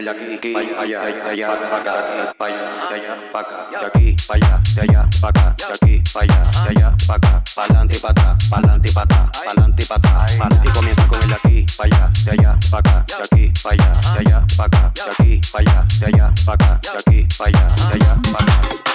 baila aquí, allá, allá, allá, de aquí, allá, allá, de aquí, allá, allá, y con el aquí, allá, de allá, de aquí, allá, de allá, de aquí, allá, de allá, acá, de aquí, allá, de allá, acá.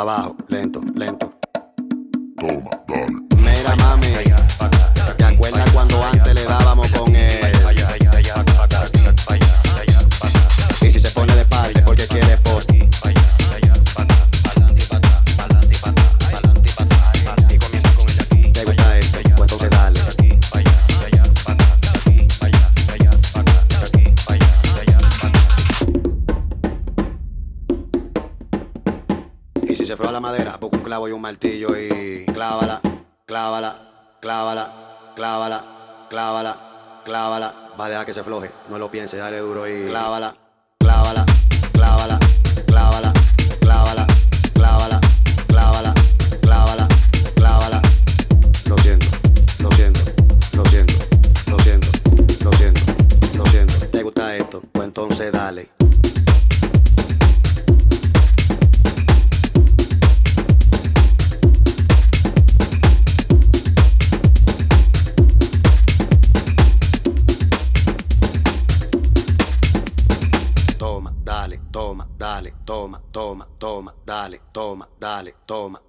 abajo, lento, lento. un martillo y clávala, clávala, clávala, clávala, clávala, clávala. Va a dejar que se floje, no lo piense, dale duro y clávala, clávala.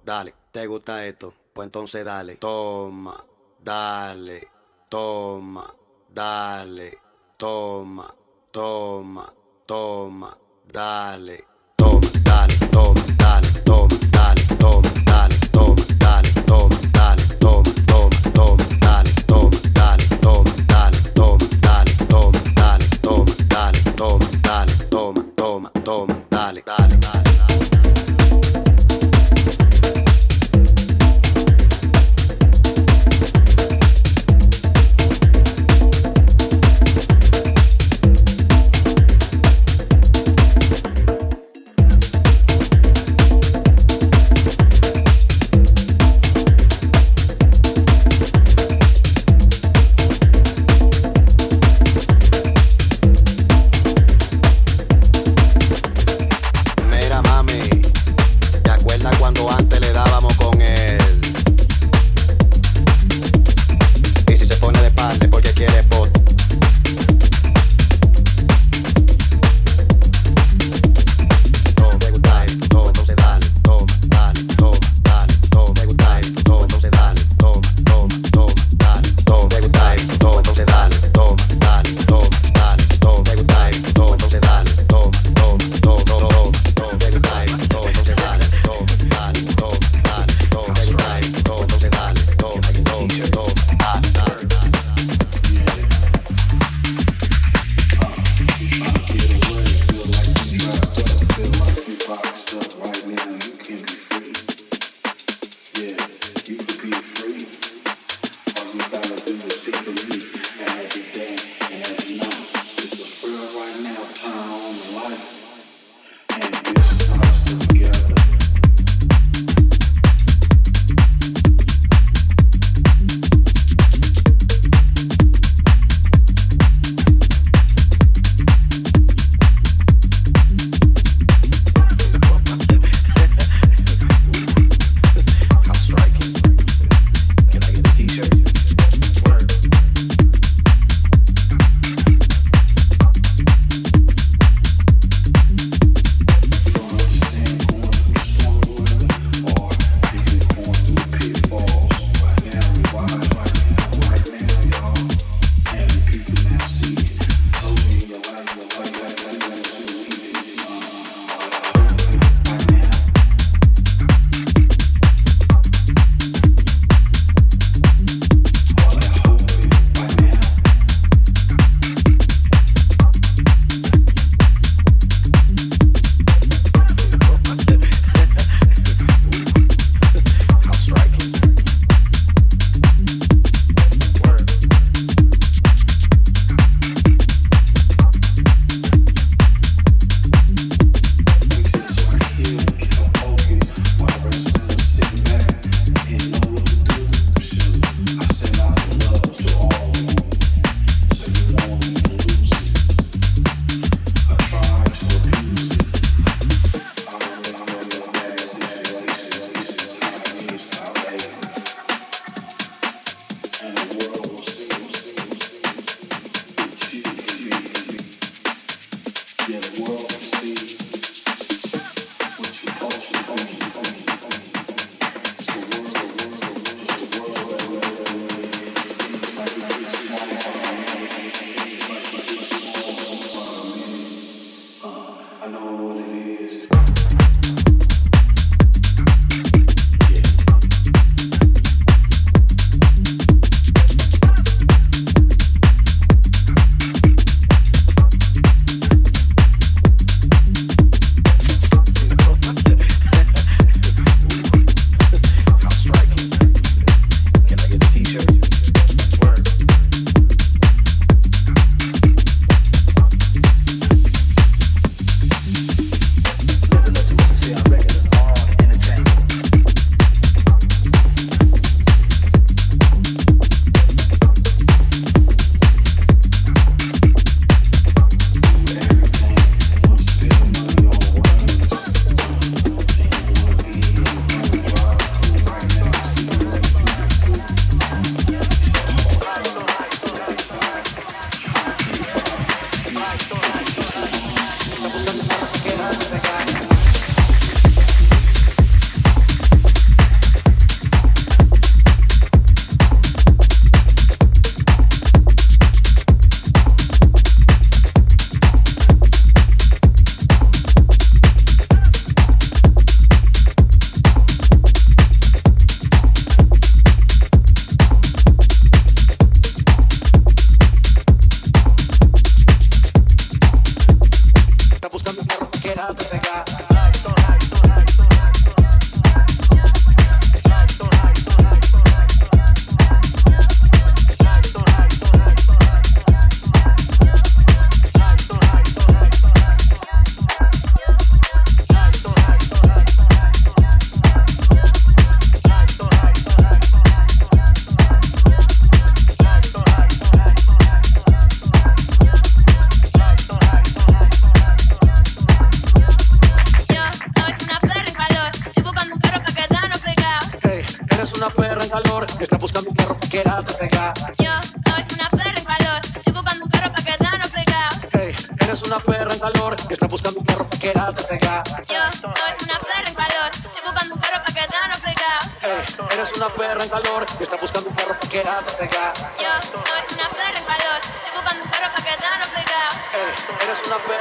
dale, ¿te gusta esto? Pues entonces dale, toma, dale, toma, dale, toma, toma, toma, dale, toma, dale, toma, dale, toma.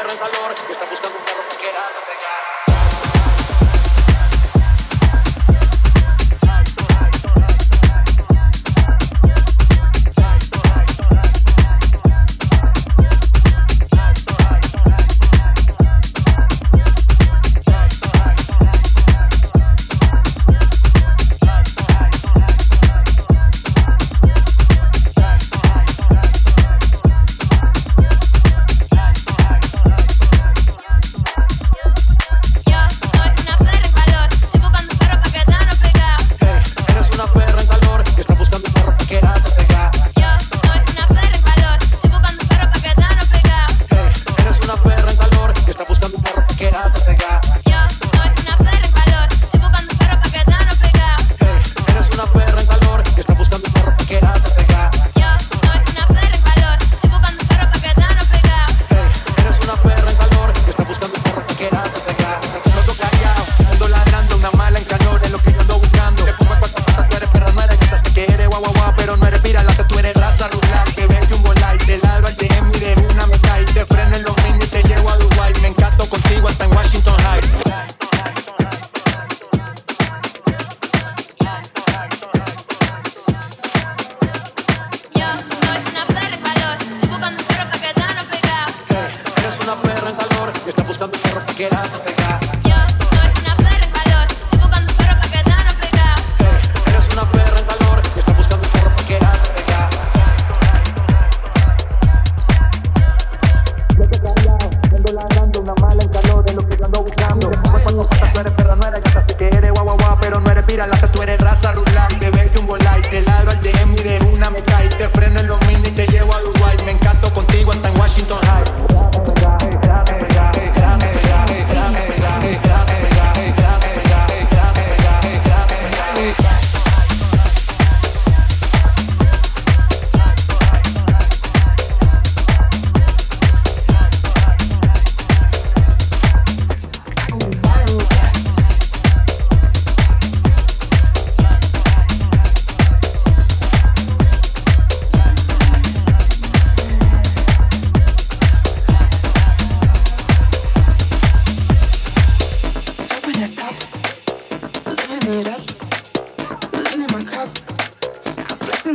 perro en calor y está buscando un perro que era entregar.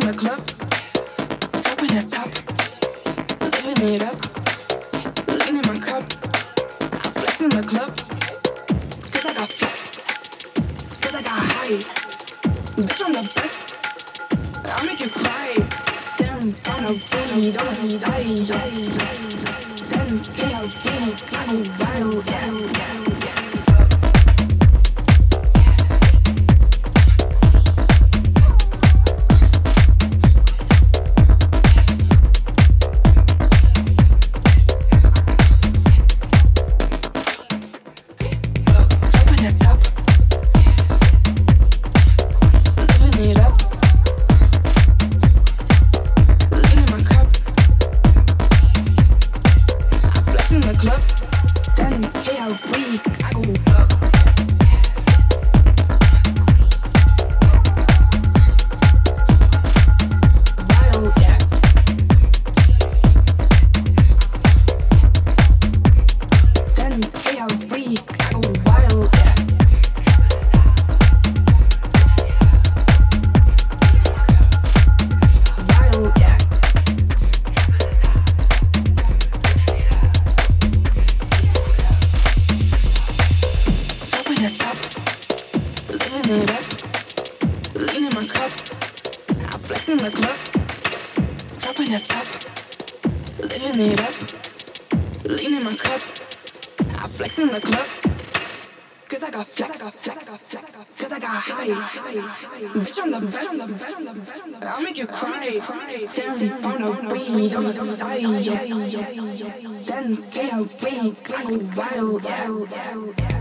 the club. club. Danny, yeah, weak. I go up. die. Bitch, I'm the best. I'll make you cry. Ten pound of weed on the side. Ten go wild.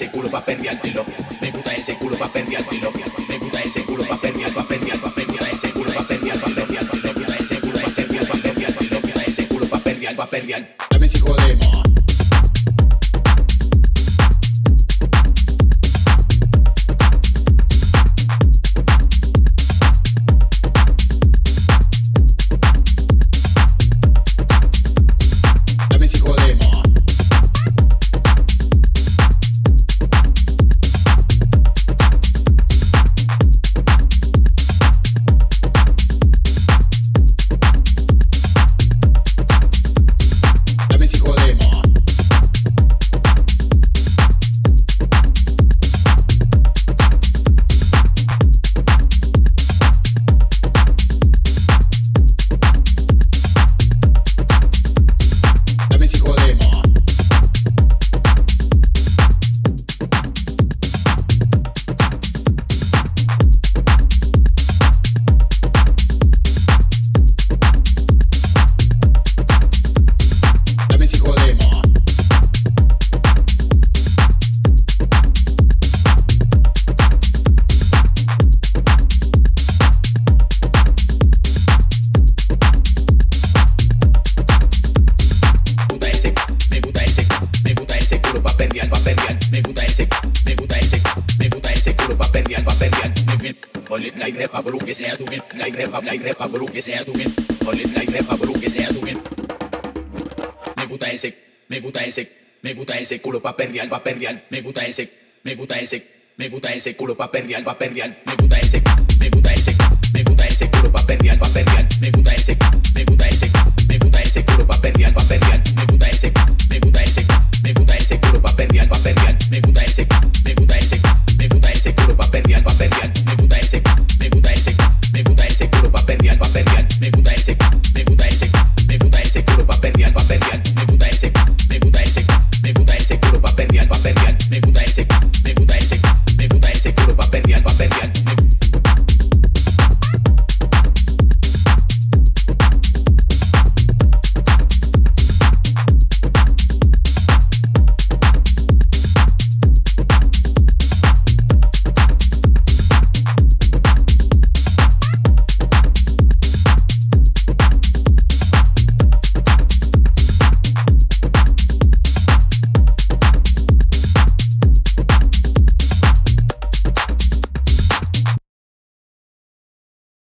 Ese culo pa' مبروك deseas All this life es mabruque, seas tú Me gusta ese, me gusta ese, me gusta ese culo pa' perrear, pa' perrear. Me gusta ese, me gusta ese, me gusta ese culo pa' perrear, pa' perrear. Me gusta ese, me gusta ese, me gusta ese culo pa' perrear, pa' perrear. Me gusta ese, me gusta ese, me gusta ese culo pa' perrear, pa' perrear. Me gusta ese, me gusta ese, me gusta ese culo pa' perrear, pa'